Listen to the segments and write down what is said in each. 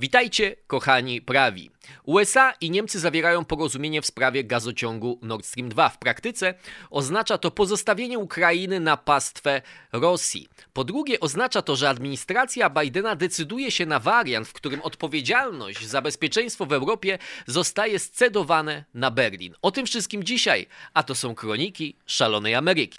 Witajcie, kochani prawi. USA i Niemcy zawierają porozumienie w sprawie gazociągu Nord Stream 2. W praktyce oznacza to pozostawienie Ukrainy na pastwę Rosji. Po drugie, oznacza to, że administracja Bidena decyduje się na wariant, w którym odpowiedzialność za bezpieczeństwo w Europie zostaje scedowane na Berlin. O tym wszystkim dzisiaj, a to są kroniki szalonej Ameryki.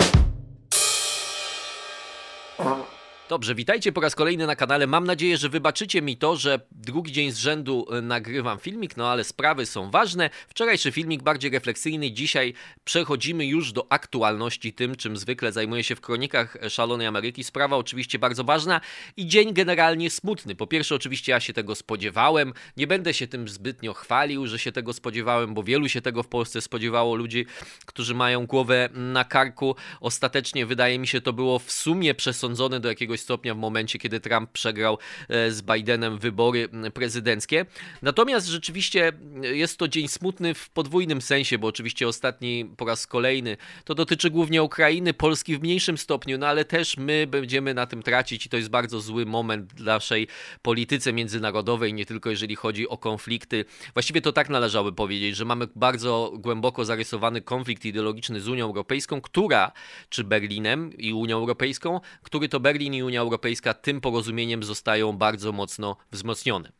Dobrze, witajcie po raz kolejny na kanale. Mam nadzieję, że wybaczycie mi to, że drugi dzień z rzędu e, nagrywam filmik, no ale sprawy są ważne. Wczorajszy filmik bardziej refleksyjny, dzisiaj przechodzimy już do aktualności tym, czym zwykle zajmuję się w kronikach Szalonej Ameryki. Sprawa oczywiście bardzo ważna i dzień generalnie smutny. Po pierwsze, oczywiście ja się tego spodziewałem. Nie będę się tym zbytnio chwalił, że się tego spodziewałem, bo wielu się tego w Polsce spodziewało ludzi, którzy mają głowę na karku. Ostatecznie wydaje mi się to było w sumie przesądzone do jakiegoś stopnia w momencie, kiedy Trump przegrał e, z Bidenem wybory prezydenckie. Natomiast rzeczywiście jest to dzień smutny w podwójnym sensie, bo oczywiście ostatni po raz kolejny to dotyczy głównie Ukrainy, Polski w mniejszym stopniu, no ale też my będziemy na tym tracić i to jest bardzo zły moment w naszej polityce międzynarodowej, nie tylko jeżeli chodzi o konflikty. Właściwie to tak należałoby powiedzieć, że mamy bardzo głęboko zarysowany konflikt ideologiczny z Unią Europejską, która, czy Berlinem i Unią Europejską, który to Berlin i Unia Unia Europejska tym porozumieniem zostają bardzo mocno wzmocnione.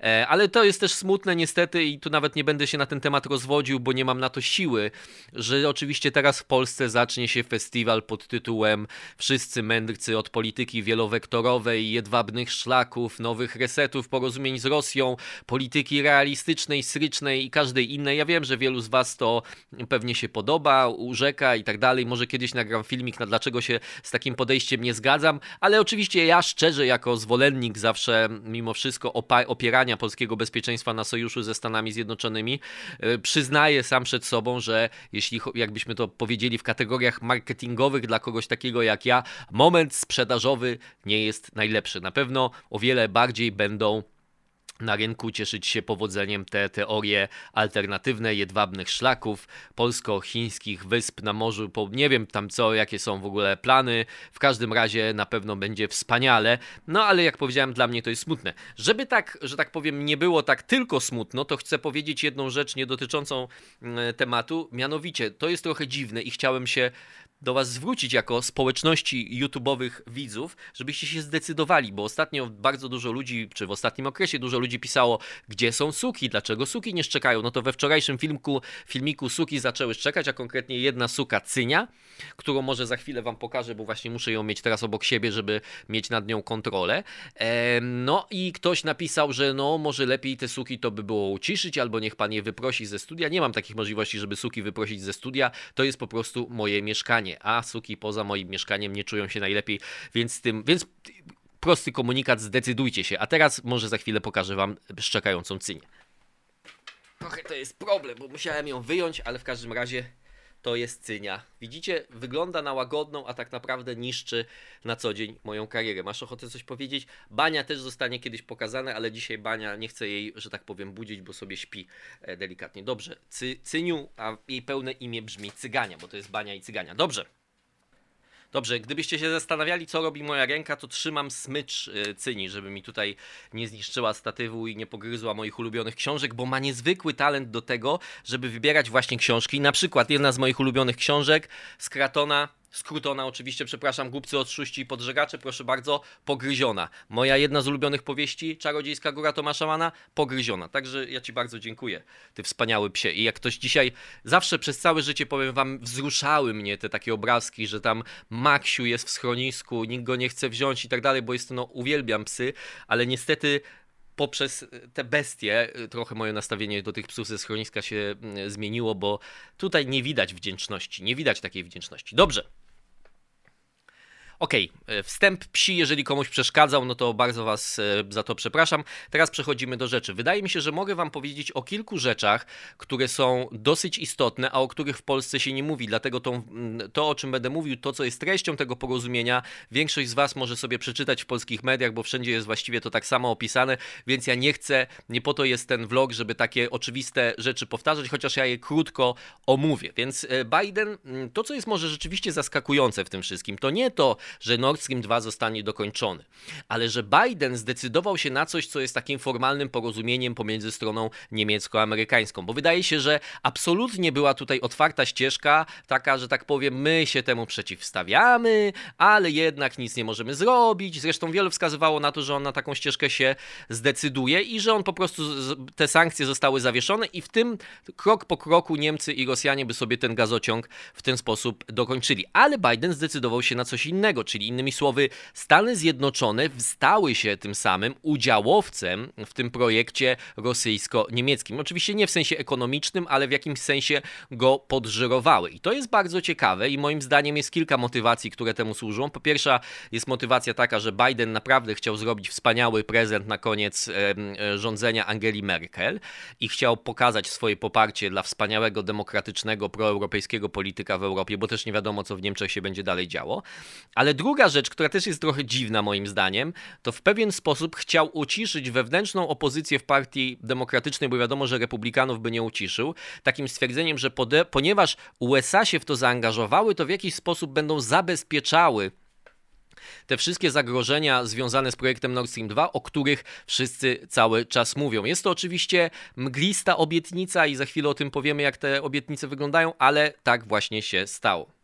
E, ale to jest też smutne niestety i tu nawet nie będę się na ten temat rozwodził, bo nie mam na to siły, że oczywiście teraz w Polsce zacznie się festiwal pod tytułem Wszyscy mędrcy od polityki wielowektorowej, jedwabnych szlaków, nowych resetów, porozumień z Rosją, polityki realistycznej, srycznej i każdej innej. Ja wiem, że wielu z Was to pewnie się podoba, urzeka i tak dalej. Może kiedyś nagram filmik na dlaczego się z takim podejściem nie zgadzam, ale oczywiście ja szczerze jako zwolennik zawsze mimo wszystko opierania polskiego bezpieczeństwa na sojuszu ze Stanami Zjednoczonymi e, przyznaję sam przed sobą, że jeśli jakbyśmy to powiedzieli w kategoriach marketingowych dla kogoś takiego jak ja, moment sprzedażowy nie jest najlepszy. Na pewno o wiele bardziej będą na rynku cieszyć się powodzeniem te teorie alternatywne jedwabnych szlaków, polsko-chińskich wysp na morzu, nie wiem tam co, jakie są w ogóle plany, w każdym razie na pewno będzie wspaniale, no ale jak powiedziałem dla mnie to jest smutne. Żeby tak, że tak powiem nie było tak tylko smutno, to chcę powiedzieć jedną rzecz nie dotyczącą mm, tematu, mianowicie to jest trochę dziwne i chciałem się do Was zwrócić jako społeczności YouTube'owych widzów, żebyście się zdecydowali, bo ostatnio bardzo dużo ludzi, czy w ostatnim okresie dużo ludzi pisało, gdzie są suki, dlaczego suki nie szczekają. No to we wczorajszym filmku, filmiku suki zaczęły szczekać, a konkretnie jedna suka cynia, którą może za chwilę Wam pokażę, bo właśnie muszę ją mieć teraz obok siebie, żeby mieć nad nią kontrolę. No i ktoś napisał, że no może lepiej te suki to by było uciszyć, albo niech Pan je wyprosi ze studia. Nie mam takich możliwości, żeby suki wyprosić ze studia, to jest po prostu moje mieszkanie a suki poza moim mieszkaniem nie czują się najlepiej, więc tym, więc prosty komunikat, zdecydujcie się. A teraz może za chwilę pokażę wam szczekającą cynię. Trochę to jest problem, bo musiałem ją wyjąć, ale w każdym razie to jest cynia. Widzicie, wygląda na łagodną, a tak naprawdę niszczy na co dzień moją karierę. Masz ochotę coś powiedzieć? Bania też zostanie kiedyś pokazana, ale dzisiaj Bania nie chce jej, że tak powiem, budzić, bo sobie śpi e, delikatnie. Dobrze, Cy, Cyniu, a jej pełne imię brzmi Cygania, bo to jest Bania i Cygania. Dobrze. Dobrze, gdybyście się zastanawiali, co robi moja ręka, to trzymam smycz e, cyni, żeby mi tutaj nie zniszczyła statywu i nie pogryzła moich ulubionych książek, bo ma niezwykły talent do tego, żeby wybierać właśnie książki. Na przykład jedna z moich ulubionych książek z Kratona Skrótona oczywiście, przepraszam, głupcy od szuści i podżegacze, proszę bardzo, pogryziona. Moja jedna z ulubionych powieści, Czarodziejska Góra Tomasza Mana, pogryziona. Także ja Ci bardzo dziękuję, Ty wspaniały psie. I jak ktoś dzisiaj, zawsze przez całe życie, powiem Wam, wzruszały mnie te takie obrazki, że tam Maksiu jest w schronisku, nikt go nie chce wziąć i tak dalej, bo jest to, no, uwielbiam psy, ale niestety poprzez te bestie trochę moje nastawienie do tych psów ze schroniska się mm, zmieniło, bo tutaj nie widać wdzięczności, nie widać takiej wdzięczności. Dobrze, Okej, okay, e, wstęp psi, jeżeli komuś przeszkadzał, no to bardzo Was e, za to przepraszam. Teraz przechodzimy do rzeczy. Wydaje mi się, że mogę Wam powiedzieć o kilku rzeczach, które są dosyć istotne, a o których w Polsce się nie mówi. Dlatego to, to o czym będę mówił, to co jest treścią tego porozumienia, większość z Was może sobie przeczytać w polskich mediach, bo wszędzie jest właściwie to tak samo opisane, więc ja nie chcę, nie po to jest ten vlog, żeby takie oczywiste rzeczy powtarzać, chociaż ja je krótko omówię. Więc e, Biden, to co jest może rzeczywiście zaskakujące w tym wszystkim, to nie to, że Nord Stream 2 zostanie dokończony. Ale że Biden zdecydował się na coś, co jest takim formalnym porozumieniem pomiędzy stroną niemiecko-amerykańską, bo wydaje się, że absolutnie była tutaj otwarta ścieżka, taka, że tak powiem, my się temu przeciwstawiamy, ale jednak nic nie możemy zrobić. Zresztą wielu wskazywało na to, że on na taką ścieżkę się zdecyduje i że on po prostu te sankcje zostały zawieszone i w tym krok po kroku Niemcy i Rosjanie by sobie ten gazociąg w ten sposób dokończyli. Ale Biden zdecydował się na coś innego, czyli innymi słowy, Stany Zjednoczone stały się tym samym udziałowcem w tym projekcie rosyjsko-niemieckim. Oczywiście nie w sensie ekonomicznym, ale w jakimś sensie go podżyrowały. I to jest bardzo ciekawe i moim zdaniem jest kilka motywacji, które temu służą. Po pierwsze jest motywacja taka, że Biden naprawdę chciał zrobić wspaniały prezent na koniec rządzenia Angeli Merkel i chciał pokazać swoje poparcie dla wspaniałego, demokratycznego, proeuropejskiego polityka w Europie, bo też nie wiadomo, co w Niemczech się będzie dalej działo. Ale druga rzecz, która też jest trochę dziwna moim zdaniem, to w pewien sposób chciał uciszyć wewnętrzną opozycję w partii demokratycznej, bo wiadomo, że republikanów by nie uciszył, takim stwierdzeniem, że ponieważ USA się w to zaangażowały, to w jakiś sposób będą zabezpieczały te wszystkie zagrożenia związane z projektem Nord Stream 2, o których wszyscy cały czas mówią. Jest to oczywiście mglista obietnica i za chwilę o tym powiemy, jak te obietnice wyglądają, ale tak właśnie się stało.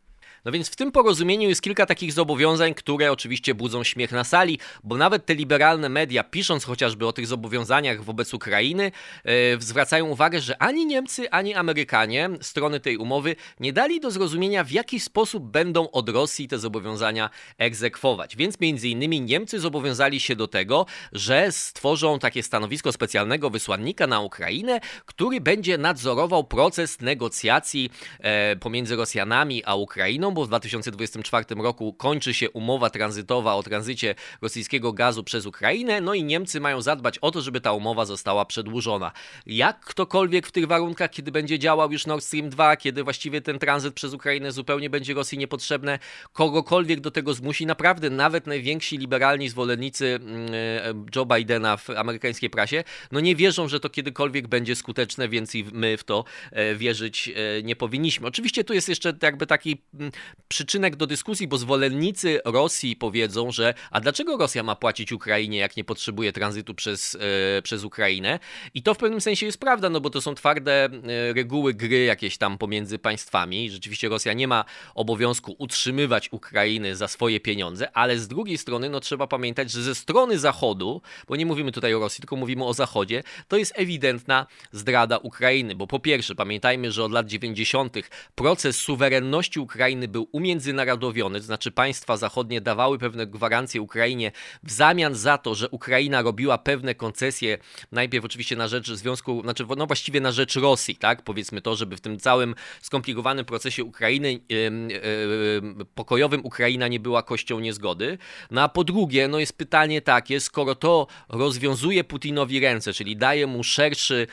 No więc w tym porozumieniu jest kilka takich zobowiązań, które oczywiście budzą śmiech na sali, bo nawet te liberalne media, pisząc chociażby o tych zobowiązaniach wobec Ukrainy, yy, zwracają uwagę, że ani Niemcy, ani Amerykanie, strony tej umowy, nie dali do zrozumienia, w jaki sposób będą od Rosji te zobowiązania egzekwować. Więc między innymi Niemcy zobowiązali się do tego, że stworzą takie stanowisko specjalnego wysłannika na Ukrainę, który będzie nadzorował proces negocjacji e, pomiędzy Rosjanami a Ukrainą, bo w 2024 roku kończy się umowa tranzytowa o tranzycie rosyjskiego gazu przez Ukrainę, no i Niemcy mają zadbać o to, żeby ta umowa została przedłużona. Jak ktokolwiek w tych warunkach, kiedy będzie działał już Nord Stream 2, kiedy właściwie ten tranzyt przez Ukrainę zupełnie będzie Rosji niepotrzebne, kogokolwiek do tego zmusi, naprawdę nawet najwięksi liberalni zwolennicy mm, e, Joe Bidena w amerykańskiej prasie, no nie wierzą, że to kiedykolwiek będzie skuteczne, więc i my w to e, wierzyć e, nie powinniśmy. Oczywiście tu jest jeszcze jakby taki mm, przyczynek do dyskusji, bo zwolennicy Rosji powiedzą, że a dlaczego Rosja ma płacić Ukrainie, jak nie potrzebuje tranzytu przez, e, przez Ukrainę? I to w pewnym sensie jest prawda, no bo to są twarde e, reguły gry jakieś tam pomiędzy państwami. Rzeczywiście Rosja nie ma obowiązku utrzymywać Ukrainy za swoje pieniądze, ale z drugiej strony no trzeba pamiętać, że ze strony Zachodu, bo nie mówimy tutaj o Rosji, tylko mówimy o Zachodzie, to jest ewidentna zdrada Ukrainy, bo po pierwsze pamiętajmy, że od lat 90. proces suwerenności Ukrainy był umiędzynarodowiony, to znaczy państwa zachodnie dawały pewne gwarancje Ukrainie w zamian za to, że Ukraina robiła pewne koncesje, najpierw oczywiście na rzecz związku, znaczy no właściwie na rzecz Rosji, tak, powiedzmy to, żeby w tym całym skomplikowanym procesie Ukrainy yy, yy, pokojowym Ukraina nie była kością niezgody. No a po drugie, no jest pytanie takie, skoro to rozwiązuje Putinowi ręce, czyli daje mu szerszy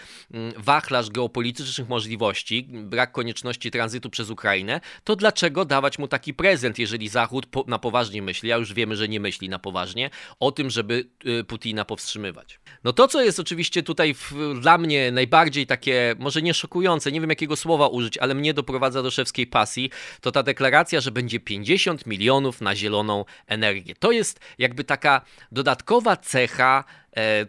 wachlarz geopolitycznych możliwości, brak konieczności tranzytu przez Ukrainę, to dlaczego dawać mu taki prezent, jeżeli Zachód po, na poważnie myśli, a już wiemy, że nie myśli na poważnie, o tym, żeby y, Putina powstrzymywać. No to, co jest oczywiście tutaj w, dla mnie najbardziej takie, może nie szokujące, nie wiem jakiego słowa użyć, ale mnie doprowadza do szewskiej pasji, to ta deklaracja, że będzie 50 milionów na zieloną energię. To jest jakby taka dodatkowa cecha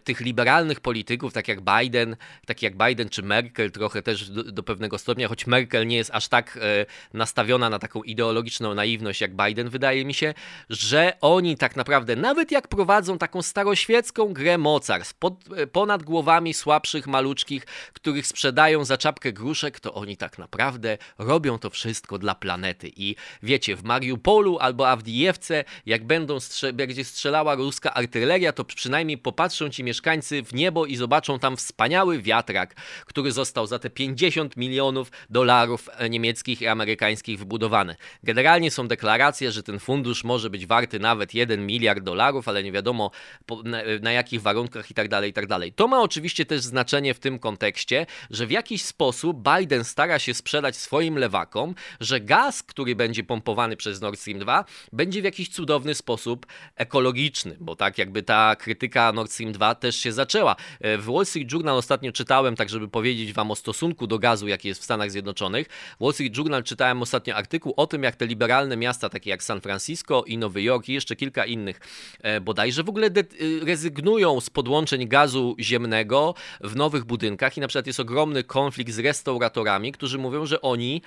tych liberalnych polityków, tak jak Biden, tak jak Biden czy Merkel, trochę też do, do, pewnego stopnia, choć Merkel nie jest aż tak e, nastawiona na taką ideologiczną naiwność jak Biden, wydaje mi się, że oni tak naprawdę, nawet jak prowadzą taką staroświecką grę mocarstw pod, e, ponad głowami słabszych maluczkich, których sprzedają za czapkę gruszek, to oni tak naprawdę robią to wszystko dla planety. I wiecie, w Mariupolu albo Awdijewce, jak będą strze- będzie strzelała ruska artyleria, to przynajmniej popatrzą popatrzą ci mieszkańcy w niebo i zobaczą tam wspaniały wiatrak, który został za te 50 milionów dolarów e, niemieckich i amerykańskich wybudowany. Generalnie są deklaracje, że ten fundusz może być warty nawet 1 miliard dolarów, ale nie wiadomo na, na jakich warunkach i tak dalej, i tak dalej. To ma oczywiście też znaczenie w tym kontekście, że w jakiś sposób Biden stara się sprzedać swoim lewakom, że gaz, który będzie pompowany przez Nord Stream 2, będzie w jakiś cudowny sposób ekologiczny, bo tak jakby ta krytyka Nord Stream Stream 2 też się zaczęła. E, w Wall Street Journal ostatnio czytałem, tak żeby powiedzieć wam o stosunku do gazu, jaki jest w Stanach Zjednoczonych. W Wall Street Journal czytałem ostatnio artykuł o tym, jak te liberalne miasta, takie jak San Francisco i Nowy Jork i jeszcze kilka innych e, bodajże w ogóle e, rezygnują z podłączeń gazu ziemnego w nowych budynkach i na przykład jest ogromny konflikt z restauratorami, którzy mówią, że oni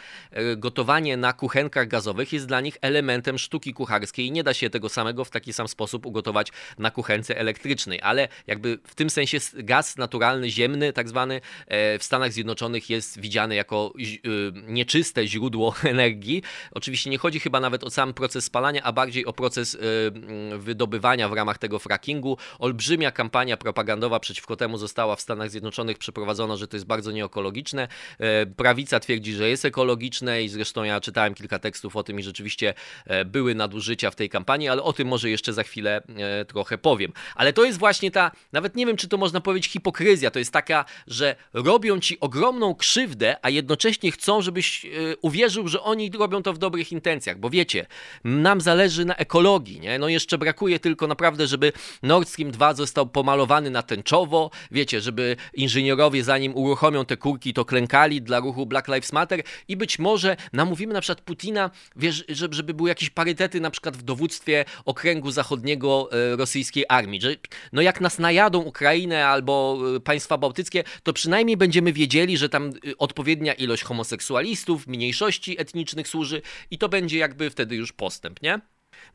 gotowanie na kuchenkach gazowych jest dla nich elementem sztuki kucharskiej i nie da się tego samego w taki sam sposób ugotować na kuchence elektrycznej, ale jakby w tym sensie gaz naturalny, ziemny, tak zwany, e, w Stanach Zjednoczonych jest widziany jako y, nieczyste źródło energii. Oczywiście nie chodzi chyba nawet o sam proces spalania, a bardziej o proces mm, wydobywania w ramach tego frackingu. Olbrzymia kampania propagandowa przeciwko temu została w Stanach Zjednoczonych przeprowadzona, że to jest bardzo nieekologiczne. E, prawica twierdzi, że jest ekologiczne i zresztą ja czytałem kilka tekstów o tym i rzeczywiście e, były nadużycia w tej kampanii, ale o tym może jeszcze za chwilę trochę powiem. Ale to jest właśnie ta, nawet nie wiem, czy to można powiedzieć hipokryzja, to jest taka, że robią ci ogromną krzywdę, a jednocześnie chcą, żebyś yy, uwierzył, że oni robią to w dobrych intencjach, bo wiecie, nam zależy na ekologii, nie? No jeszcze brakuje tylko naprawdę, żeby Nord Stream 2 został pomalowany na tęczowo, wiecie, żeby inżynierowie zanim uruchomią te kurki, to klękali dla ruchu Black Lives Matter. I być może namówimy na przykład Putina, wiesz, żeby były jakieś parytety na przykład w dowództwie okręgu zachodniego e, rosyjskiej armii, że no jak nas najadą Ukrainę albo y, państwa bałtyckie, to przynajmniej będziemy wiedzieli, że tam y, odpowiednia ilość homoseksualistów, mniejszości etnicznych służy i to będzie jakby wtedy już postęp, nie?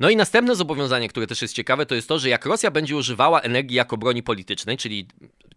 No i następne zobowiązanie, które też jest ciekawe, to jest to, że jak Rosja będzie używała energii jako broni politycznej, czyli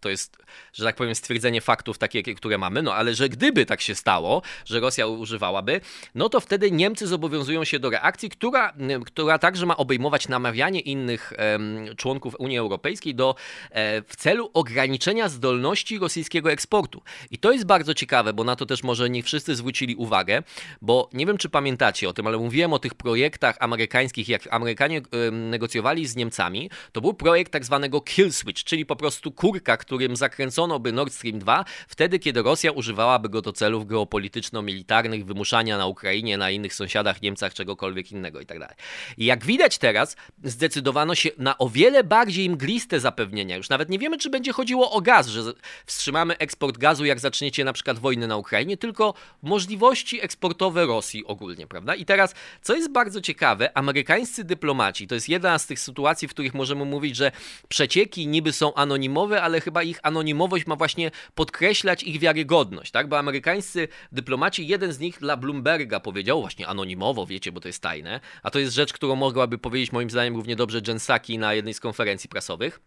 to jest, że tak powiem, stwierdzenie faktów takie, które mamy, no ale że gdyby tak się stało, że Rosja używałaby, no to wtedy Niemcy zobowiązują się do reakcji, która, która także ma obejmować namawianie innych em, członków Unii Europejskiej do, e, w celu ograniczenia zdolności rosyjskiego eksportu. I to jest bardzo ciekawe, bo na to też może nie wszyscy zwrócili uwagę, bo nie wiem, czy pamiętacie o tym, ale mówiłem o tych projektach amerykańskich, jak Amerykanie negocjowali z Niemcami, to był projekt tak zwanego kill switch, czyli po prostu kurka, którym zakręcono by Nord Stream 2, wtedy kiedy Rosja używałaby go do celów geopolityczno-militarnych, wymuszania na Ukrainie, na innych sąsiadach, Niemcach, czegokolwiek innego itd. Tak jak widać teraz, zdecydowano się na o wiele bardziej mgliste zapewnienia. Już nawet nie wiemy, czy będzie chodziło o gaz, że wstrzymamy eksport gazu, jak zaczniecie na przykład wojnę na Ukrainie, tylko możliwości eksportowe Rosji ogólnie, prawda? I teraz, co jest bardzo ciekawe, amerykańscy dyplomaci, to jest jedna z tych sytuacji, w których możemy mówić, że przecieki niby są anonimowe, ale chyba ich anonimowość ma właśnie podkreślać ich wiarygodność, tak? Bo amerykańscy dyplomaci, jeden z nich dla Bloomberga powiedział, właśnie anonimowo, wiecie, bo to jest tajne, a to jest rzecz, którą mogłaby powiedzieć moim zdaniem równie dobrze Jen Psaki na jednej z konferencji prasowych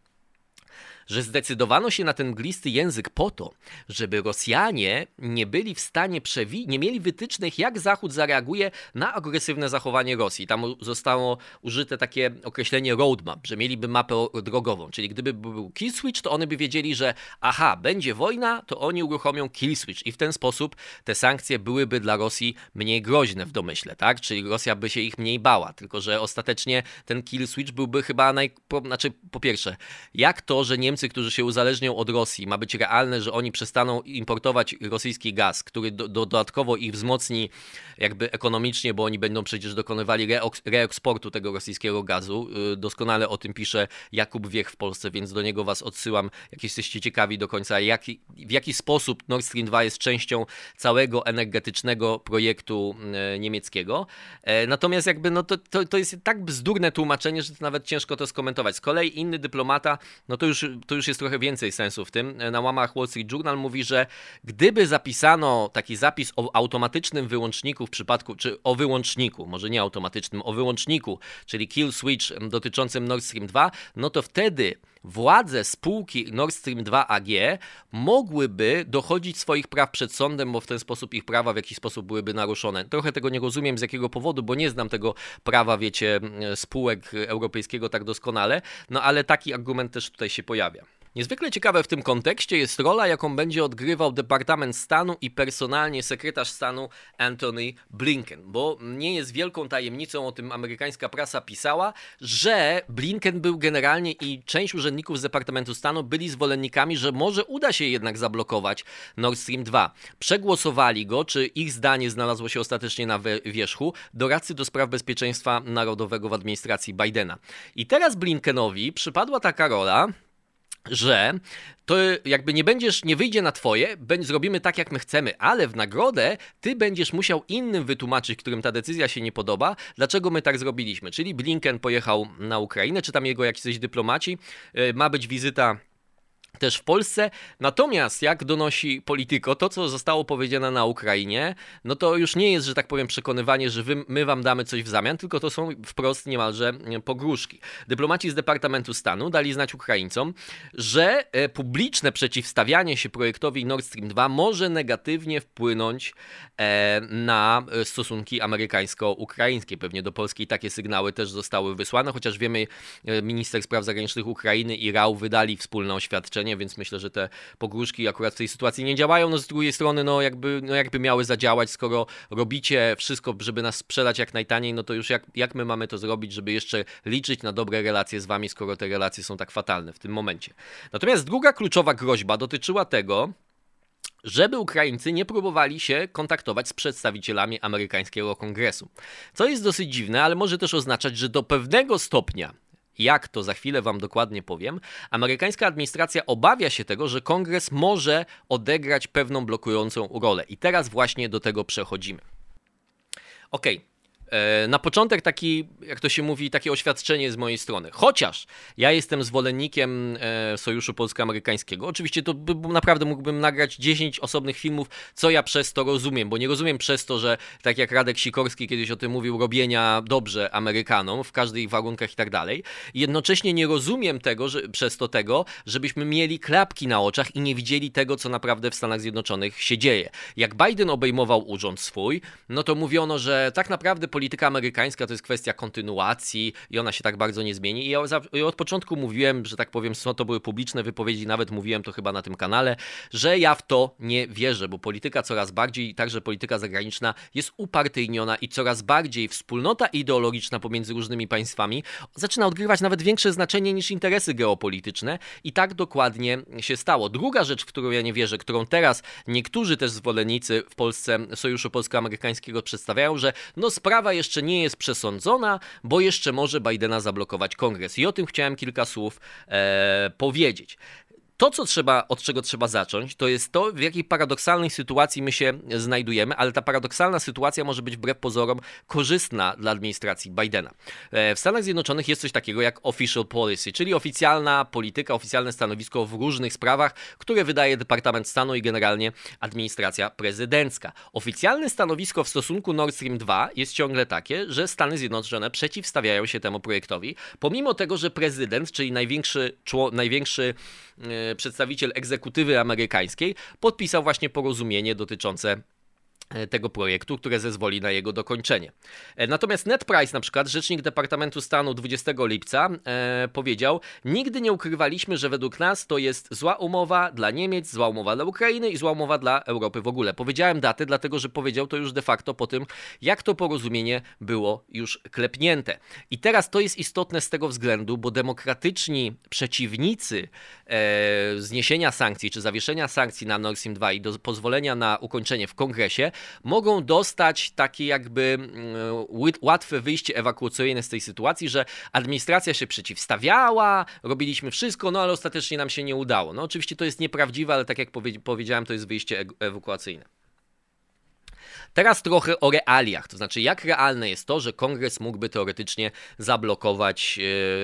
że zdecydowano się na ten glisty język po to, żeby Rosjanie nie byli w stanie przewi- nie mieli wytycznych, jak Zachód zareaguje na agresywne zachowanie Rosji. Tam zostało użyte takie określenie roadmap, że mieliby mapę drogową, czyli gdyby był kill switch, to oni by wiedzieli, że aha, będzie wojna, to oni uruchomią kill switch i w ten sposób te sankcje byłyby dla Rosji mniej groźne w domyśle, tak? Czyli Rosja by się ich mniej bała, tylko że ostatecznie ten kill switch byłby chyba naj... znaczy po pierwsze, jak to, że Niemcy Niemcy, którzy się uzależnią od Rosji, ma być realne, że oni przestaną importować rosyjski gaz, który do, do, dodatkowo ich wzmocni jakby ekonomicznie, bo oni będą przecież dokonywali reeksportu tego rosyjskiego gazu. Y, doskonale o tym pisze Jakub Wiech w Polsce, więc do niego was odsyłam, jak jesteście ciekawi do końca, w jaki sposób Nord Stream 2 jest częścią całego energetycznego projektu y, niemieckiego. E, natomiast jakby no to, to, to jest tak bzdurne tłumaczenie, że to nawet ciężko to skomentować. Z kolei inny dyplomata, no to już, to już jest trochę więcej sensu w tym. Na łamach Wall Street Journal mówi, że gdyby zapisano taki zapis o automatycznym wyłączniku w przypadku, czy o wyłączniku, może nie automatycznym, o wyłączniku, czyli kill switch dotyczącym Nord Stream 2, no to wtedy władze spółki Nord Stream 2 AG mogłyby dochodzić swoich praw przed sądem, bo w ten sposób ich prawa w jakiś sposób byłyby naruszone. Trochę tego nie rozumiem z jakiego powodu, bo nie znam tego prawa, wiecie, spółek europejskiego tak doskonale, no ale taki argument też tutaj się pojawia. Niezwykle ciekawe w tym kontekście jest rola, jaką będzie odgrywał Departament Stanu i personalnie sekretarz stanu Anthony Blinken, bo nie jest wielką tajemnicą, o tym amerykańska prasa pisała, że Blinken był generalnie i część urzędników z Departamentu Stanu byli zwolennikami, że może uda się jednak zablokować Nord Stream 2. Przegłosowali go, czy ich zdanie znalazło się ostatecznie na wierzchu, doradcy do spraw bezpieczeństwa narodowego w administracji Bidena. I teraz Blinkenowi przypadła taka rola, że to jakby nie będziesz, nie wyjdzie na twoje, zrobimy tak, jak my chcemy, ale w nagrodę ty będziesz musiał innym wytłumaczyć, którym ta decyzja się nie podoba, dlaczego my tak zrobiliśmy. Czyli Blinken pojechał na Ukrainę, czy tam jego jakiś dyplomaci, e, ma być wizyta też w Polsce. Natomiast, jak donosi Polityko, to co zostało powiedziane na Ukrainie, no to już nie jest, że tak powiem, przekonywanie, że wy, my wam damy coś w zamian, tylko to są wprost niemalże pogróżki. Dyplomaci z Departamentu Stanu dali znać Ukraińcom, że e, publiczne przeciwstawianie się projektowi Nord Stream 2 może negatywnie wpłynąć e, na e, stosunki amerykańsko-ukraińskie. Pewnie do Polski takie sygnały też zostały wysłane, chociaż wiemy, minister spraw zagranicznych Ukrainy i RAU wydali wspólne oświadczenie więc myślę, że te pogróżki akurat w tej sytuacji nie działają. No z drugiej strony, no jakby, no jakby miały zadziałać, skoro robicie wszystko, żeby nas sprzedać jak najtaniej, no to już jak, jak my mamy to zrobić, żeby jeszcze liczyć na dobre relacje z wami, skoro te relacje są tak fatalne w tym momencie. Natomiast druga kluczowa groźba dotyczyła tego, żeby Ukraińcy nie próbowali się kontaktować z przedstawicielami amerykańskiego kongresu. Co jest dosyć dziwne, ale może też oznaczać, że do pewnego stopnia jak to za chwilę Wam dokładnie powiem, amerykańska administracja obawia się tego, że kongres może odegrać pewną blokującą rolę. I teraz właśnie do tego przechodzimy. Okej. Okay. E, na początek taki, jak to się mówi, takie oświadczenie z mojej strony. Chociaż ja jestem zwolennikiem e, Sojuszu Polsko-Amerykańskiego. Oczywiście to by, naprawdę mógłbym nagrać 10 osobnych filmów, co ja przez to rozumiem, bo nie rozumiem przez to, że tak jak Radek Sikorski kiedyś o tym mówił, robienia dobrze Amerykanom w każdych warunkach i tak dalej. Jednocześnie nie rozumiem tego, że, przez to tego, żebyśmy mieli klapki na oczach i nie widzieli tego, co naprawdę w Stanach Zjednoczonych się dzieje. Jak Biden obejmował urząd swój, no to mówiono, że tak naprawdę polityka amerykańska to jest kwestia kontynuacji i ona się tak bardzo nie zmieni. I ja od początku mówiłem, że tak powiem, to były publiczne wypowiedzi, nawet mówiłem to chyba na tym kanale, że ja w to nie wierzę, bo polityka coraz bardziej, także polityka zagraniczna jest upartyjniona i coraz bardziej wspólnota ideologiczna pomiędzy różnymi państwami zaczyna odgrywać nawet większe znaczenie niż interesy geopolityczne i tak dokładnie się stało. Druga rzecz, w którą ja nie wierzę, którą teraz niektórzy też zwolennicy w Polsce Sojuszu Polsko-Amerykańskiego przedstawiają, że no sprawa jeszcze nie jest przesądzona, bo jeszcze może Bidena zablokować kongres. I o tym chciałem kilka słów e, powiedzieć to, co trzeba, od czego trzeba zacząć, to jest to, w jakiej paradoksalnej sytuacji my się znajdujemy, ale ta paradoksalna sytuacja może być wbrew pozorom korzystna dla administracji Bidena. E, w Stanach Zjednoczonych jest coś takiego jak official policy, czyli oficjalna polityka, oficjalne stanowisko w różnych sprawach, które wydaje Departament Stanu i generalnie administracja prezydencka. Oficjalne stanowisko w stosunku Nord Stream 2 jest ciągle takie, że Stany Zjednoczone przeciwstawiają się temu projektowi, pomimo tego, że prezydent, czyli największy, największy E, przedstawiciel egzekutywy amerykańskiej, podpisał właśnie porozumienie dotyczące tego projektu, które zezwoli na jego dokończenie. E, natomiast Ned Price, na przykład, rzecznik Departamentu Stanu 20 lipca, e, powiedział: Nigdy nie ukrywaliśmy, że według nas to jest zła umowa dla Niemiec, zła umowa dla Ukrainy i zła umowa dla Europy w ogóle. Powiedziałem datę, dlatego że powiedział to już de facto po tym, jak to porozumienie było już klepnięte. I teraz to jest istotne z tego względu, bo demokratyczni przeciwnicy e, zniesienia sankcji czy zawieszenia sankcji na Nord Stream 2 i do pozwolenia na ukończenie w kongresie mogą dostać takie jakby mm, łatwe wyjście ewakuacyjne z tej sytuacji, że administracja się przeciwstawiała, robiliśmy wszystko, no ale ostatecznie nam się nie udało. No oczywiście to jest nieprawdziwe, ale tak jak powiedziałem, to jest wyjście ewakuacyjne. Teraz trochę o realiach, to znaczy jak realne jest to, że kongres mógłby teoretycznie zablokować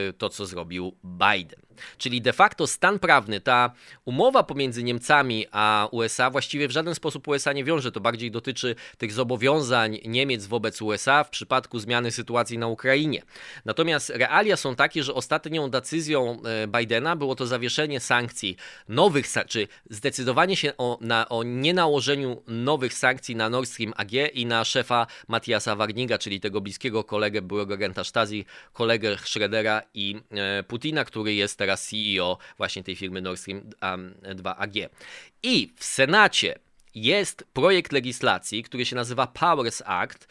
e, to, co zrobił Biden. Czyli de facto stan prawny, ta umowa pomiędzy Niemcami a USA właściwie w żaden sposób USA nie wiąże. To bardziej dotyczy tych zobowiązań Niemiec wobec USA w przypadku zmiany sytuacji na Ukrainie. Natomiast realia są takie, że ostatnią decyzją e, Bidena było to zawieszenie sankcji nowych, czy zdecydowanie się o, na, o nienałożeniu nowych sankcji na Nord Stream AG i na szefa Matiasa Warniga, czyli tego bliskiego kolegę byłego agenta Stasi, kolegę Schroedera i e, Putina, który jest teraz CEO właśnie tej firmy Nord Stream 2 AG. I w Senacie jest projekt legislacji, który się nazywa Powers Act,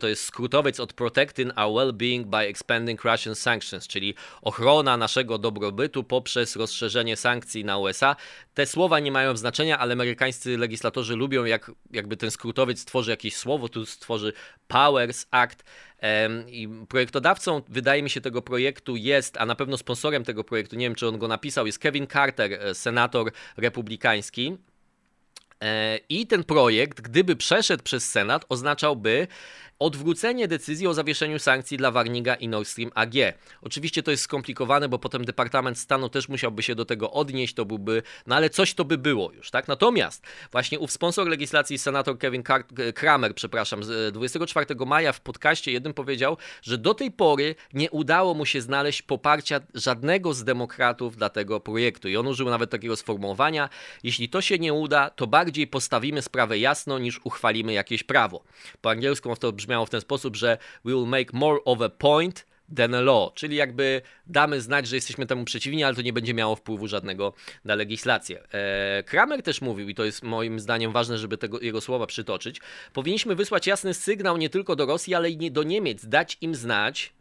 to jest skrótowiec od Protecting Our Well-Being by Expanding Russian Sanctions, czyli ochrona naszego dobrobytu poprzez rozszerzenie sankcji na USA. Te słowa nie mają znaczenia, ale amerykańscy legislatorzy lubią, jak jakby ten skrótowiec stworzy jakieś słowo, tu stworzy Powers Act. I projektodawcą, wydaje mi się, tego projektu jest, a na pewno sponsorem tego projektu, nie wiem czy on go napisał, jest Kevin Carter, e, senator republikański. E, I ten projekt, gdyby przeszedł przez Senat, oznaczałby odwrócenie decyzji o zawieszeniu sankcji dla Warninga i Nord Stream AG. Oczywiście to jest skomplikowane, bo potem Departament Stanu też musiałby się do tego odnieść, to byłby, no ale coś to by było już, tak? Natomiast właśnie ów sponsor legislacji, senator Kevin Kramer, przepraszam, z 24 maja w podcaście jednym powiedział, że do tej pory nie udało mu się znaleźć poparcia żadnego z demokratów dla tego projektu. I on użył nawet takiego sformułowania, jeśli to się nie uda, to bardziej postawimy sprawę jasno, niż uchwalimy jakieś prawo. Po angielsku to brzmi brzmiało w ten sposób, że we will make more of a point than a law, czyli jakby damy znać, że jesteśmy temu przeciwni, ale to nie będzie miało wpływu żadnego na legislację. Eee, Kramer też mówił, i to jest moim zdaniem ważne, żeby tego, jego słowa przytoczyć, powinniśmy wysłać jasny sygnał nie tylko do Rosji, ale i do Niemiec, dać im znać,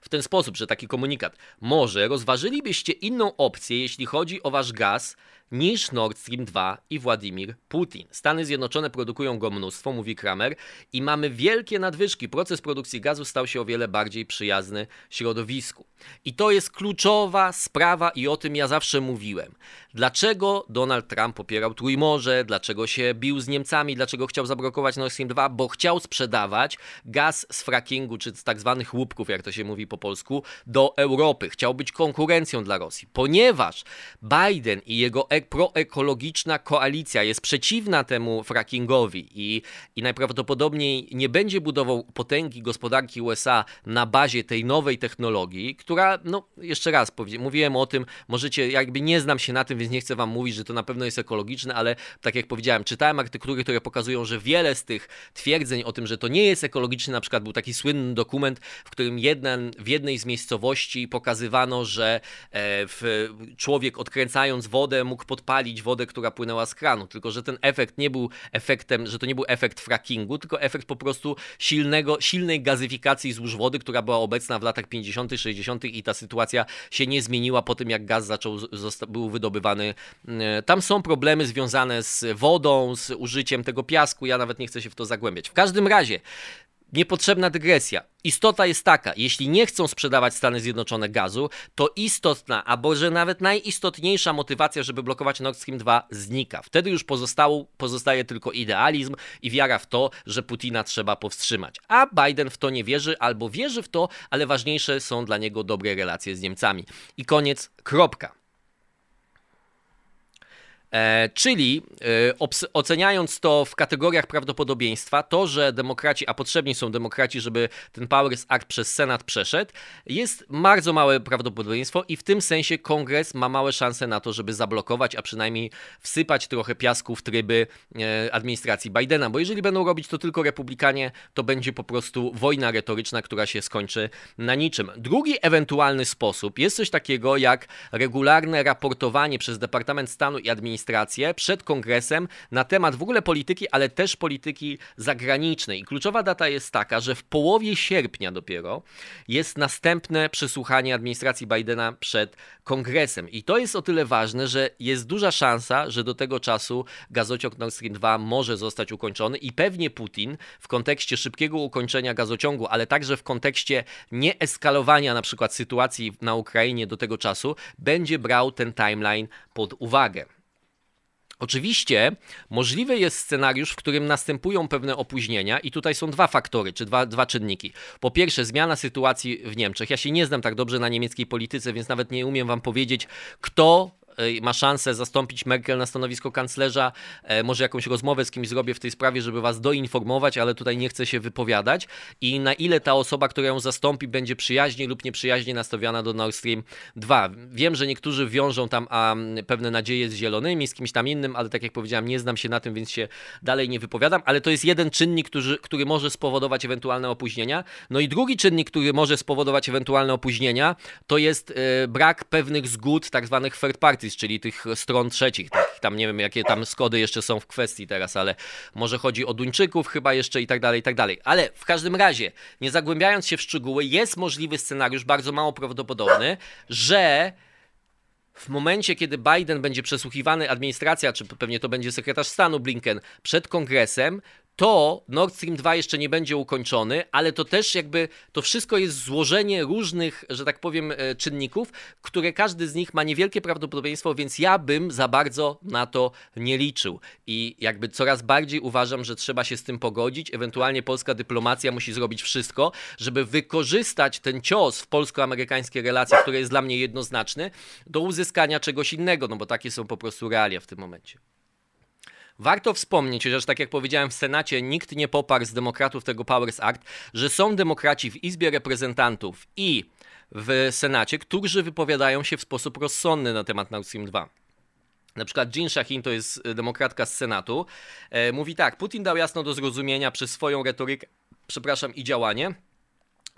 w ten sposób, że taki komunikat. Może rozważylibyście inną opcję, jeśli chodzi o wasz gaz, niż Nord Stream 2 i Władimir Putin. Stany Zjednoczone produkują go mnóstwo, mówi Kramer, i mamy wielkie nadwyżki. Proces produkcji gazu stał się o wiele bardziej przyjazny środowisku. I to jest kluczowa sprawa i o tym ja zawsze mówiłem. Dlaczego Donald Trump popierał Trójmorze, dlaczego się bił z Niemcami, dlaczego chciał zablokować Nord Stream 2? Bo chciał sprzedawać gaz z frackingu, czy z tak zwanych łupków, jak to się mówi po polsku, do Europy. Chciał być konkurencją dla Rosji. Ponieważ Biden i jego proekologiczna koalicja jest przeciwna temu frackingowi i, i najprawdopodobniej nie będzie budował potęgi gospodarki USA na bazie tej nowej technologii, która, no jeszcze raz mówiłem o tym, możecie, jakby nie znam się na tym, więc nie chcę wam mówić, że to na pewno jest ekologiczne, ale tak jak powiedziałem, czytałem artykuły, które pokazują, że wiele z tych twierdzeń o tym, że to nie jest ekologiczne, na przykład był taki słynny dokument, w którym jeden, w jednej z miejscowości pokazywano, że e, w, człowiek odkręcając wodę mógł podpalić wodę, która płynęła z kranu, tylko że ten efekt nie był efektem, że to nie był efekt frackingu, tylko efekt po prostu silnego, silnej gazyfikacji złóż wody, która była obecna w latach 50., 60. i ta sytuacja się nie zmieniła po tym, jak gaz zaczął, był wydobywany. E, tam są problemy związane z wodą, z użyciem tego piasku, ja nawet nie chcę się w to zagłębiać. W każdym razie, Niepotrzebna dygresja. Istota jest taka, jeśli nie chcą sprzedawać Stany Zjednoczone gazu, to istotna, albo że nawet najistotniejsza motywacja, żeby blokować Nord Stream 2 znika. Wtedy już pozostało, pozostaje tylko idealizm i wiara w to, że Putina trzeba powstrzymać. A Biden w to nie wierzy, albo wierzy w to, ale ważniejsze są dla niego dobre relacje z Niemcami. I koniec, kropka. E, czyli e, oceniając to w kategoriach prawdopodobieństwa, to, że demokraci, a potrzebni są demokraci, żeby ten Powers Act przez Senat przeszedł, jest bardzo małe prawdopodobieństwo i w tym sensie kongres ma małe szanse na to, żeby zablokować, a przynajmniej wsypać trochę piasku w tryby e, administracji Bidena, bo jeżeli będą robić to tylko republikanie, to będzie po prostu wojna retoryczna, która się skończy na niczym. Drugi ewentualny sposób jest coś takiego jak regularne raportowanie przez Departament Stanu i administracji administrację przed kongresem na temat w ogóle polityki, ale też polityki zagranicznej. I kluczowa data jest taka, że w połowie sierpnia dopiero jest następne przesłuchanie administracji Bidena przed kongresem. I to jest o tyle ważne, że jest duża szansa, że do tego czasu gazociąg Nord Stream 2 może zostać ukończony i pewnie Putin w kontekście szybkiego ukończenia gazociągu, ale także w kontekście nieeskalowania na przykład sytuacji na Ukrainie do tego czasu, będzie brał ten timeline pod uwagę. Oczywiście możliwy jest scenariusz, w którym następują pewne opóźnienia, i tutaj są dwa faktory, czy dwa, dwa czynniki. Po pierwsze, zmiana sytuacji w Niemczech. Ja się nie znam tak dobrze na niemieckiej polityce, więc nawet nie umiem Wam powiedzieć, kto ma szansę zastąpić Merkel na stanowisko kanclerza. E, może jakąś rozmowę z kimś zrobię w tej sprawie, żeby was doinformować, ale tutaj nie chcę się wypowiadać. I na ile ta osoba, która ją zastąpi, będzie przyjaźnie lub nieprzyjaźnie nastawiona do Nord Stream 2. Wiem, że niektórzy wiążą tam a, pewne nadzieje z zielonymi, z kimś tam innym, ale tak jak powiedziałem, nie znam się na tym, więc się dalej nie wypowiadam, ale to jest jeden czynnik, który, który może spowodować ewentualne opóźnienia. No i drugi czynnik, który może spowodować ewentualne opóźnienia, to jest e, brak pewnych zgód, tak zwanych third party parties, czyli tych stron trzecich, takich tam nie wiem jakie tam skody jeszcze są w kwestii teraz, ale może chodzi o Duńczyków chyba jeszcze i tak dalej, i tak dalej. Ale w każdym razie, nie zagłębiając się w szczegóły, jest możliwy scenariusz, bardzo mało prawdopodobny, że w momencie, kiedy Biden będzie przesłuchiwany, administracja, czy pewnie to będzie sekretarz stanu Blinken, przed kongresem, to Nord Stream 2 jeszcze nie będzie ukończony, ale to też jakby to wszystko jest złożenie różnych, że tak powiem, e, czynników, które każdy z nich ma niewielkie prawdopodobieństwo, więc ja bym za bardzo na to nie liczył. I jakby coraz bardziej uważam, że trzeba się z tym pogodzić. Ewentualnie polska dyplomacja musi zrobić wszystko, żeby wykorzystać ten cios w polsko-amerykańskie relacje, który jest dla mnie jednoznaczny, do uzyskania czegoś innego, no bo takie są po prostu realia w tym momencie. Warto wspomnieć, chociaż tak jak powiedziałem w Senacie, nikt nie poparł z demokratów tego Powers Act, że są demokraci w Izbie Reprezentantów i w Senacie, którzy wypowiadają się w sposób rozsądny na temat Nord Stream 2. Na przykład Jean Shaheen, to jest demokratka z Senatu, e, mówi tak, Putin dał jasno do zrozumienia przez swoją retorykę, przepraszam, i działanie,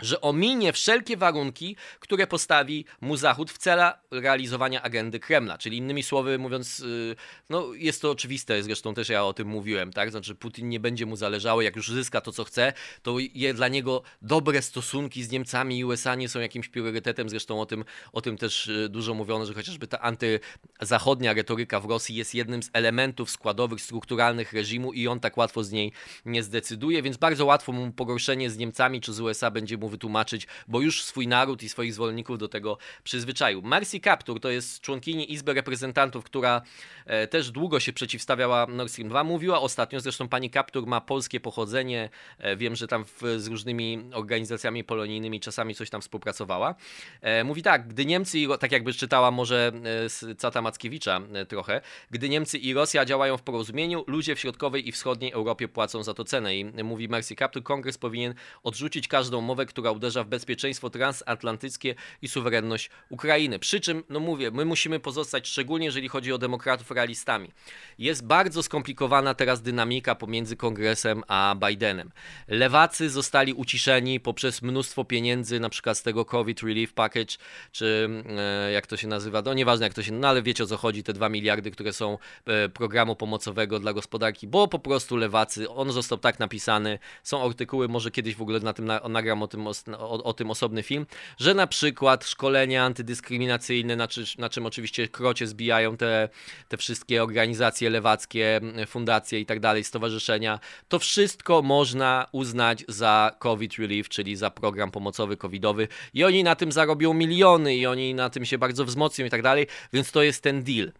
że ominie wszelkie warunki, które postawi mu Zachód w celu realizowania agendy Kremla. Czyli innymi słowy mówiąc, y, no jest to oczywiste, zresztą też ja o tym mówiłem, tak? Znaczy Putin nie będzie mu zależało, jak już zyska to, co chce, to je dla niego dobre stosunki z Niemcami i USA nie są jakimś priorytetem, zresztą o tym, o tym też y, dużo mówiono, że chociażby ta antyzachodnia retoryka w Rosji jest jednym z elementów składowych, strukturalnych reżimu i on tak łatwo z niej nie zdecyduje, więc bardzo łatwo mu pogorszenie z Niemcami czy z USA będzie mu wytłumaczyć, bo już swój naród i swoich zwolenników do tego przyzwyczaił. Marcy Kaptur to jest członkini Izby Reprezentantów, która e, też długo się przeciwstawiała Nord Stream 2. Mówiła ostatnio, zresztą pani Kaptur ma polskie pochodzenie, e, wiem, że tam w, z różnymi organizacjami polonijnymi czasami coś tam współpracowała. E, mówi tak, gdy Niemcy, tak jakby czytała może z Cata Mackiewicza trochę, gdy Niemcy i Rosja działają w porozumieniu, ludzie w środkowej i wschodniej Europie płacą za to cenę. I mówi Mercy Kaptur, kongres powinien odrzucić każdą mowę, która uderza w bezpieczeństwo transatlantyckie i suwerenność Ukrainy. Przy czym, no mówię, my musimy pozostać, szczególnie jeżeli chodzi o demokratów, realistami. Jest bardzo skomplikowana teraz dynamika pomiędzy kongresem a Bidenem. Lewacy zostali uciszeni poprzez mnóstwo pieniędzy, na przykład z tego COVID Relief Package, czy e, jak to się nazywa, no nieważne jak to się, no ale wiecie o co chodzi, te dwa miliardy, które są e, programu pomocowego dla gospodarki, bo po prostu lewacy, on został tak napisany, są artykuły, może kiedyś w ogóle na tym nagram o tym o, o, tym osobny film, że na przykład szkolenia antydyskryminacyjne, na, czy, na czym oczywiście krocie zbijają te, te wszystkie organizacje lewackie, fundacje i tak dalej, stowarzyszenia, to wszystko można uznać za COVID Relief, czyli za program pomocowy covidowy i oni na tym zarobią miliony i oni na tym się bardzo wzmocnią i tak dalej, więc to jest ten deal.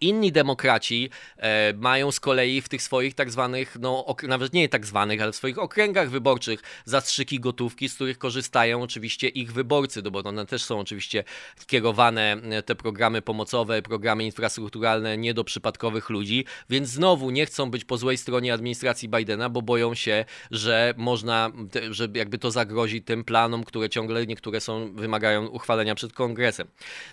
Inni demokraci e, mają z kolei w tych swoich tak zwanych, no ok, nawet nie tak zwanych, ale w swoich okręgach wyborczych zastrzyki gotówki, z których korzystają oczywiście ich wyborcy, no bo one też są oczywiście kierowane, e, te programy pomocowe, programy infrastrukturalne nie do przypadkowych ludzi, więc znowu nie chcą być po złej stronie administracji Bidena, bo boją się, że można, że jakby to zagrozi tym planom, które ciągle niektóre są, wymagają uchwalenia przed kongresem.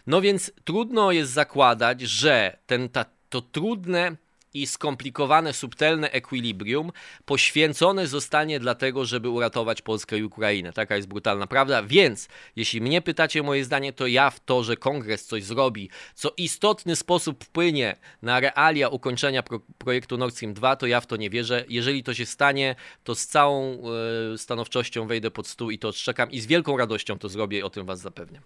No więc trudno jest zakładać, że ten, ta, to trudne i skomplikowane, subtelne ekwilibrium poświęcone zostanie dlatego, żeby uratować Polskę i Ukrainę. Taka jest brutalna prawda. Więc, jeśli mnie pytacie moje zdanie, to ja w to, że kongres coś zrobi, co istotny sposób wpłynie na realia ukończenia pro projektu Nord Stream 2, to ja w to nie wierzę. Jeżeli to się stanie, to z całą e, stanowczością wejdę pod stół i to odczekam i z wielką radością to zrobię i o tym Was zapewniam.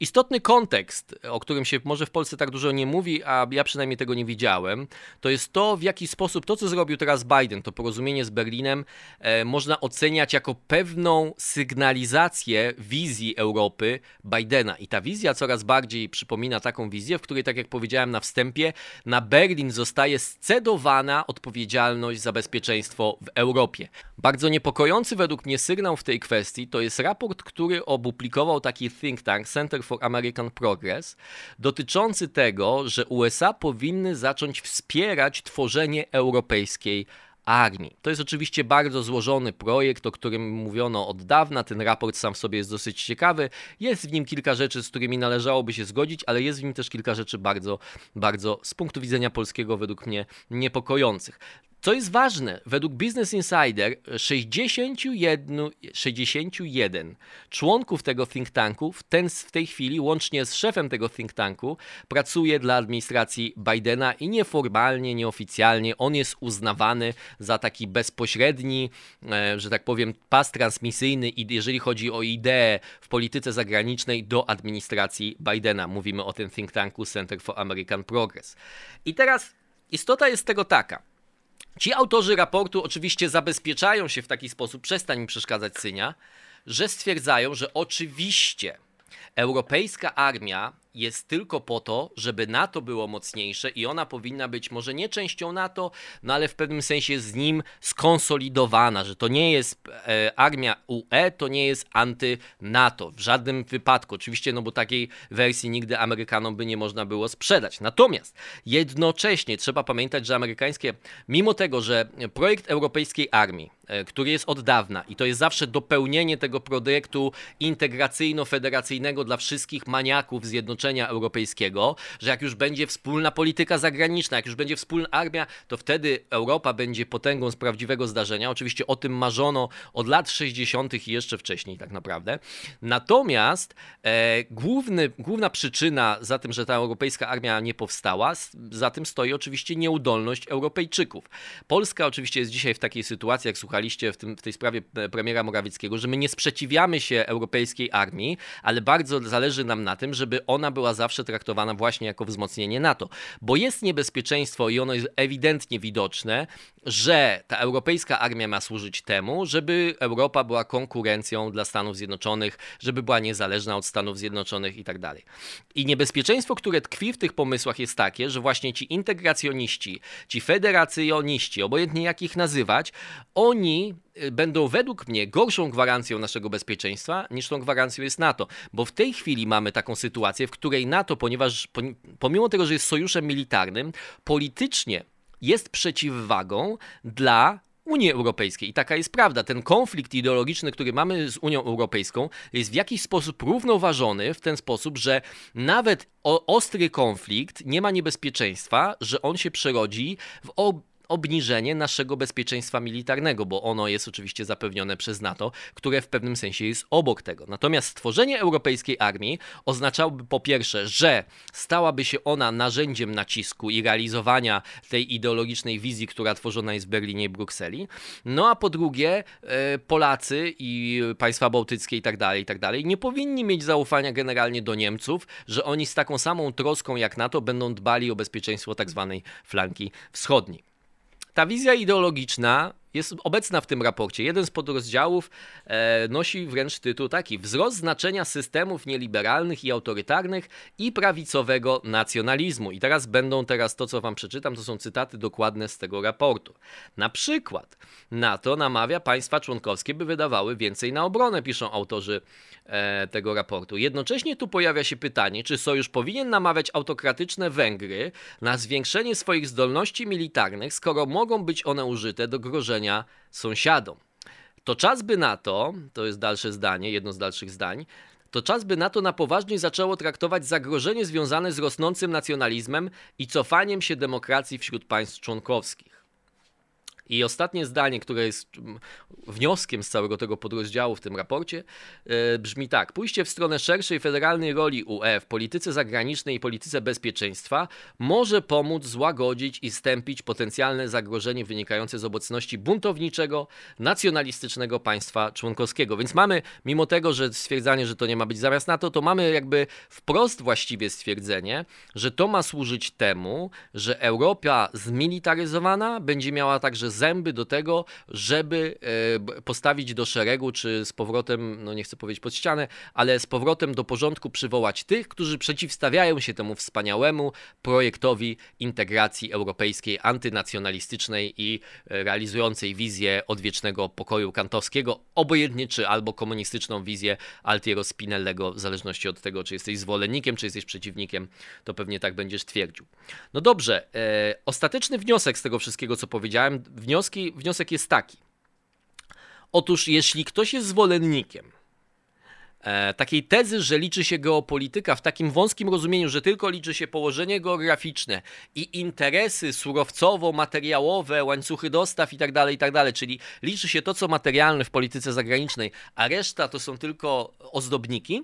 Istotny kontekst, o którym się może w Polsce tak dużo nie mówi, a ja przynajmniej tego nie widziałem, to jest to, w jaki sposób to, co zrobił teraz Biden, to porozumienie z Berlinem, e, można oceniać jako pewną sygnalizację wizji Europy Bidena. I ta wizja coraz bardziej przypomina taką wizję, w której, tak jak powiedziałem na wstępie, na Berlin zostaje scedowana odpowiedzialność za bezpieczeństwo w Europie. Bardzo niepokojący według mnie sygnał w tej kwestii to jest raport, który opublikował taki think tank Center for American Progress dotyczący tego, że USA powinny zacząć wspierać tworzenie europejskiej armii. To jest oczywiście bardzo złożony projekt, o którym mówiono od dawna. Ten raport sam w sobie jest dosyć ciekawy. Jest w nim kilka rzeczy, z którymi należałoby się zgodzić, ale jest w nim też kilka rzeczy bardzo, bardzo z punktu widzenia polskiego według mnie niepokojących. Co jest ważne, według Business Insider 61, 61 członków tego think tanku w, ten, w tej chwili, łącznie z szefem tego think tanku, pracuje dla administracji Bidena i nieformalnie, nieoficjalnie on jest uznawany za taki bezpośredni, e, że tak powiem, pas transmisyjny, jeżeli chodzi o idee w polityce zagranicznej do administracji Bidena. Mówimy o tym think tanku Center for American Progress. I teraz istota jest tego taka. Ci autorzy raportu oczywiście zabezpieczają się w taki sposób, przestań mi przeszkadzać Synia, że stwierdzają, że oczywiście europejska armia jest tylko po to, żeby NATO było mocniejsze i ona powinna być może nie częścią NATO, no ale w pewnym sensie z nim skonsolidowana, że to nie jest e, armia UE, to nie jest anty-NATO w żadnym wypadku. Oczywiście, no bo takiej wersji nigdy Amerykanom by nie można było sprzedać. Natomiast jednocześnie trzeba pamiętać, że amerykańskie, mimo tego, że projekt europejskiej armii, który jest od dawna i to jest zawsze dopełnienie tego projektu integracyjno-federacyjnego dla wszystkich maniaków zjednoczonych, Europejskiego, że jak już będzie wspólna polityka zagraniczna, jak już będzie wspólna armia, to wtedy Europa będzie potęgą z prawdziwego zdarzenia. Oczywiście o tym marzono od lat 60. i jeszcze wcześniej tak naprawdę. Natomiast e, główny, główna przyczyna za tym, że ta europejska armia nie powstała, za tym stoi oczywiście nieudolność Europejczyków. Polska oczywiście jest dzisiaj w takiej sytuacji, jak słuchaliście w, tym, w tej sprawie e, premiera Morawieckiego, że my nie sprzeciwiamy się europejskiej armii, ale bardzo zależy nam na tym, żeby ona była zawsze traktowana właśnie jako wzmocnienie NATO, bo jest niebezpieczeństwo i ono jest ewidentnie widoczne, że ta europejska armia ma służyć temu, żeby Europa była konkurencją dla Stanów Zjednoczonych, żeby była niezależna od Stanów Zjednoczonych i tak dalej. I niebezpieczeństwo, które tkwi w tych pomysłach jest takie, że właśnie ci integracjoniści, ci federacjoniści, obojętnie jak ich nazywać, oni y, będą według mnie gorszą gwarancją naszego bezpieczeństwa niż tą gwarancją jest NATO. Bo w tej chwili mamy taką sytuację, w której NATO, ponieważ pomimo tego, że jest sojuszem militarnym, politycznie jest przeciwwagą dla Unii Europejskiej. I taka jest prawda. Ten konflikt ideologiczny, który mamy z Unią Europejską, jest w jakiś sposób równoważony w ten sposób, że nawet ostry konflikt nie ma niebezpieczeństwa, że on się przerodzi w obniżenie naszego bezpieczeństwa militarnego, bo ono jest oczywiście zapewnione przez NATO, które w pewnym sensie jest obok tego. Natomiast stworzenie europejskiej armii oznaczałoby po pierwsze, że stałaby się ona narzędziem nacisku i realizowania tej ideologicznej wizji, która tworzona jest w Berlinie i Brukseli. No a po drugie, e, Polacy i państwa bałtyckie i tak dalej, i tak dalej, nie powinni mieć zaufania generalnie do Niemców, że oni z taką samą troską jak NATO będą dbali o bezpieczeństwo tak zwanej flanki wschodniej. Ta wizja ideologiczna jest obecna w tym raporcie. Jeden z podrozdziałów e, nosi wręcz tytuł taki: Wzrost znaczenia systemów nieliberalnych i autorytarnych i prawicowego nacjonalizmu. I teraz będą teraz to, co wam przeczytam, to są cytaty dokładne z tego raportu. Na przykład NATO namawia państwa członkowskie, by wydawały więcej na obronę, piszą autorzy e, tego raportu. Jednocześnie tu pojawia się pytanie, czy sojusz powinien namawiać autokratyczne Węgry na zwiększenie swoich zdolności militarnych, skoro mogą być one użyte do grożenia sąsiadom. To czas by na to, to jest dalsze zdanie, jedno z dalszych zdań, to czas by NATO na poważnie zaczęło traktować zagrożenie związane z rosnącym nacjonalizmem i cofaniem się demokracji wśród państw członkowskich. I ostatnie zdanie, które jest mm, wnioskiem z całego tego podrozdziału w tym raporcie, e, brzmi tak: Pójście w stronę szerszej federalnej roli UE w polityce zagranicznej i polityce bezpieczeństwa może pomóc złagodzić i stępić potencjalne zagrożenie wynikające z obecności buntowniczego, nacjonalistycznego państwa członkowskiego. Więc mamy, mimo tego, że stwierdzanie, że to nie ma być zamiast NATO, to mamy jakby wprost właściwie stwierdzenie, że to ma służyć temu, że Europa zmilitaryzowana będzie miała także zęby do tego, żeby e, postawić do szeregu, czy z powrotem, no nie chcę powiedzieć pod ścianę, ale z powrotem do porządku przywołać tych, którzy przeciwstawiają się temu wspaniałemu projektowi integracji europejskiej, antynacjonalistycznej i e, realizującej wizję odwiecznego pokoju kantowskiego, obojętnie czy albo komunistyczną wizję Altiero Spinellego, w zależności od tego, czy jesteś zwolennikiem, czy jesteś przeciwnikiem, to pewnie tak będziesz twierdził. No dobrze, e, ostateczny wniosek z tego wszystkiego, co powiedziałem, wnioski, wniosek jest taki. Otóż, jeśli ktoś jest zwolennikiem e, takiej tezy, że liczy się geopolityka w takim wąskim rozumieniu, że tylko liczy się położenie geograficzne i interesy surowcowo-materiałowe, łańcuchy dostaw itd., tak itd., tak czyli liczy się to, co materialne w polityce zagranicznej, a reszta to są tylko ozdobniki,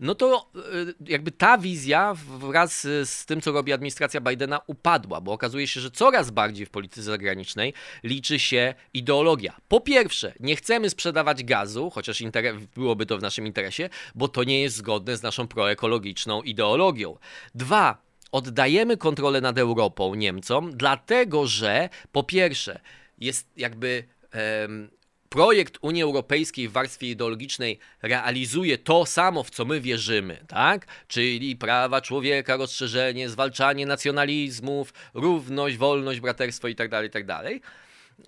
no to e, jakby ta wizja wraz z tym, co robi administracja Bidena, upadła, bo okazuje się, że coraz bardziej w polityce zagranicznej liczy się ideologia. Po pierwsze, nie chcemy sprzedawać gazu, chociaż byłoby to w naszym interesie, bo to nie jest zgodne z naszą proekologiczną ideologią. Dwa, oddajemy kontrolę nad Europą Niemcom, dlatego że po pierwsze, jest jakby projekt Unii Europejskiej w warstwie ideologicznej realizuje to samo, w co my wierzymy, tak? Czyli prawa człowieka, rozszerzenie, zwalczanie nacjonalizmów, równość, wolność, braterstwo itd., tak itd. Tak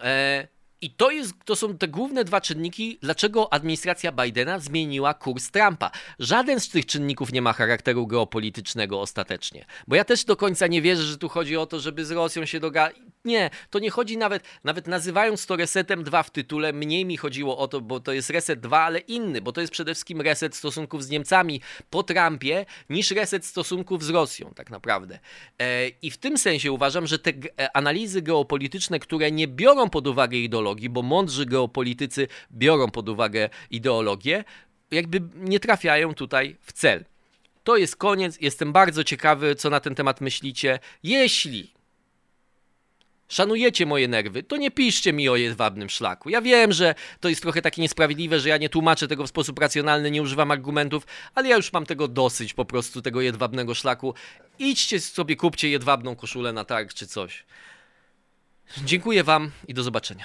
e, i to, jest, to są te główne dwa czynniki, dlaczego administracja Bidena zmieniła kurs Trumpa. Żaden z tych czynników nie ma charakteru geopolitycznego ostatecznie. Bo ja też do końca nie wierzę, że tu chodzi o to, żeby z Rosją się dogadać. Nie, to nie chodzi nawet, nawet nazywając to resetem 2 w tytule, mniej mi chodziło o to, bo to jest reset 2, ale inny, bo to jest przede wszystkim reset stosunków z Niemcami po Trumpie, niż reset stosunków z Rosją, tak naprawdę. E, I w tym sensie uważam, że te e, analizy geopolityczne, które nie biorą pod uwagę ideologii, bo mądrzy geopolitycy biorą pod uwagę ideologię, jakby nie trafiają tutaj w cel. To jest koniec. Jestem bardzo ciekawy, co na ten temat myślicie. Jeśli szanujecie moje nerwy, to nie piszcie mi o jedwabnym szlaku. Ja wiem, że to jest trochę takie niesprawiedliwe, że ja nie tłumaczę tego w sposób racjonalny, nie używam argumentów, ale ja już mam tego dosyć po prostu, tego jedwabnego szlaku. Idźcie sobie, kupcie jedwabną koszulę na targ czy coś. Dziękuję Wam i do zobaczenia.